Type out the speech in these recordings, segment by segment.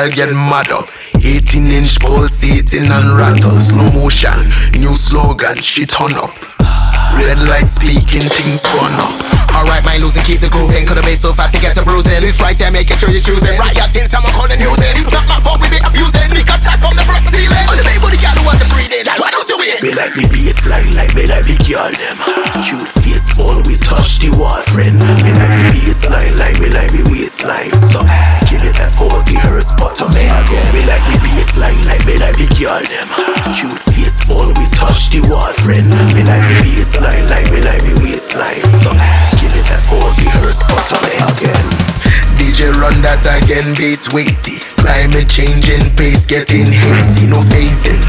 girl get mad up. 18 inch pole seating and rattle. Slow motion, new slogan, she turn up. Red light speaking, things burn up. Alright, my losing, keep the grooving. Could have made so fast to get to bruising. It's right there, making sure you're choosing. Right, yeah, things I'm calling using. It's not my fault, we be abusing. Speakers cut from the front ceiling. On the baby, the girl who want to breathe in. Why don't do it? Me like me bassline, like me like big girl them. Cute face, always touch the wall, friend. Me like me bassline, like me like me waistline. So give it that 40 hertz, but to me again. Me like me bassline, like me like big girl them. Cute face, always touch the wall, friend. Me like me bassline, like me like me waistline. So give it that 40 hertz, but to me again. DJ run that again, bass weighty. Climate changing, pace getting hazy, no phasing.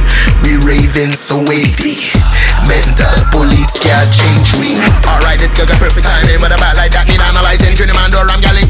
We raving so wavy. Mental police can't change me. Alright, this girl got perfect timing, but a bad like that need analyzing. Trinidad or I'm yelling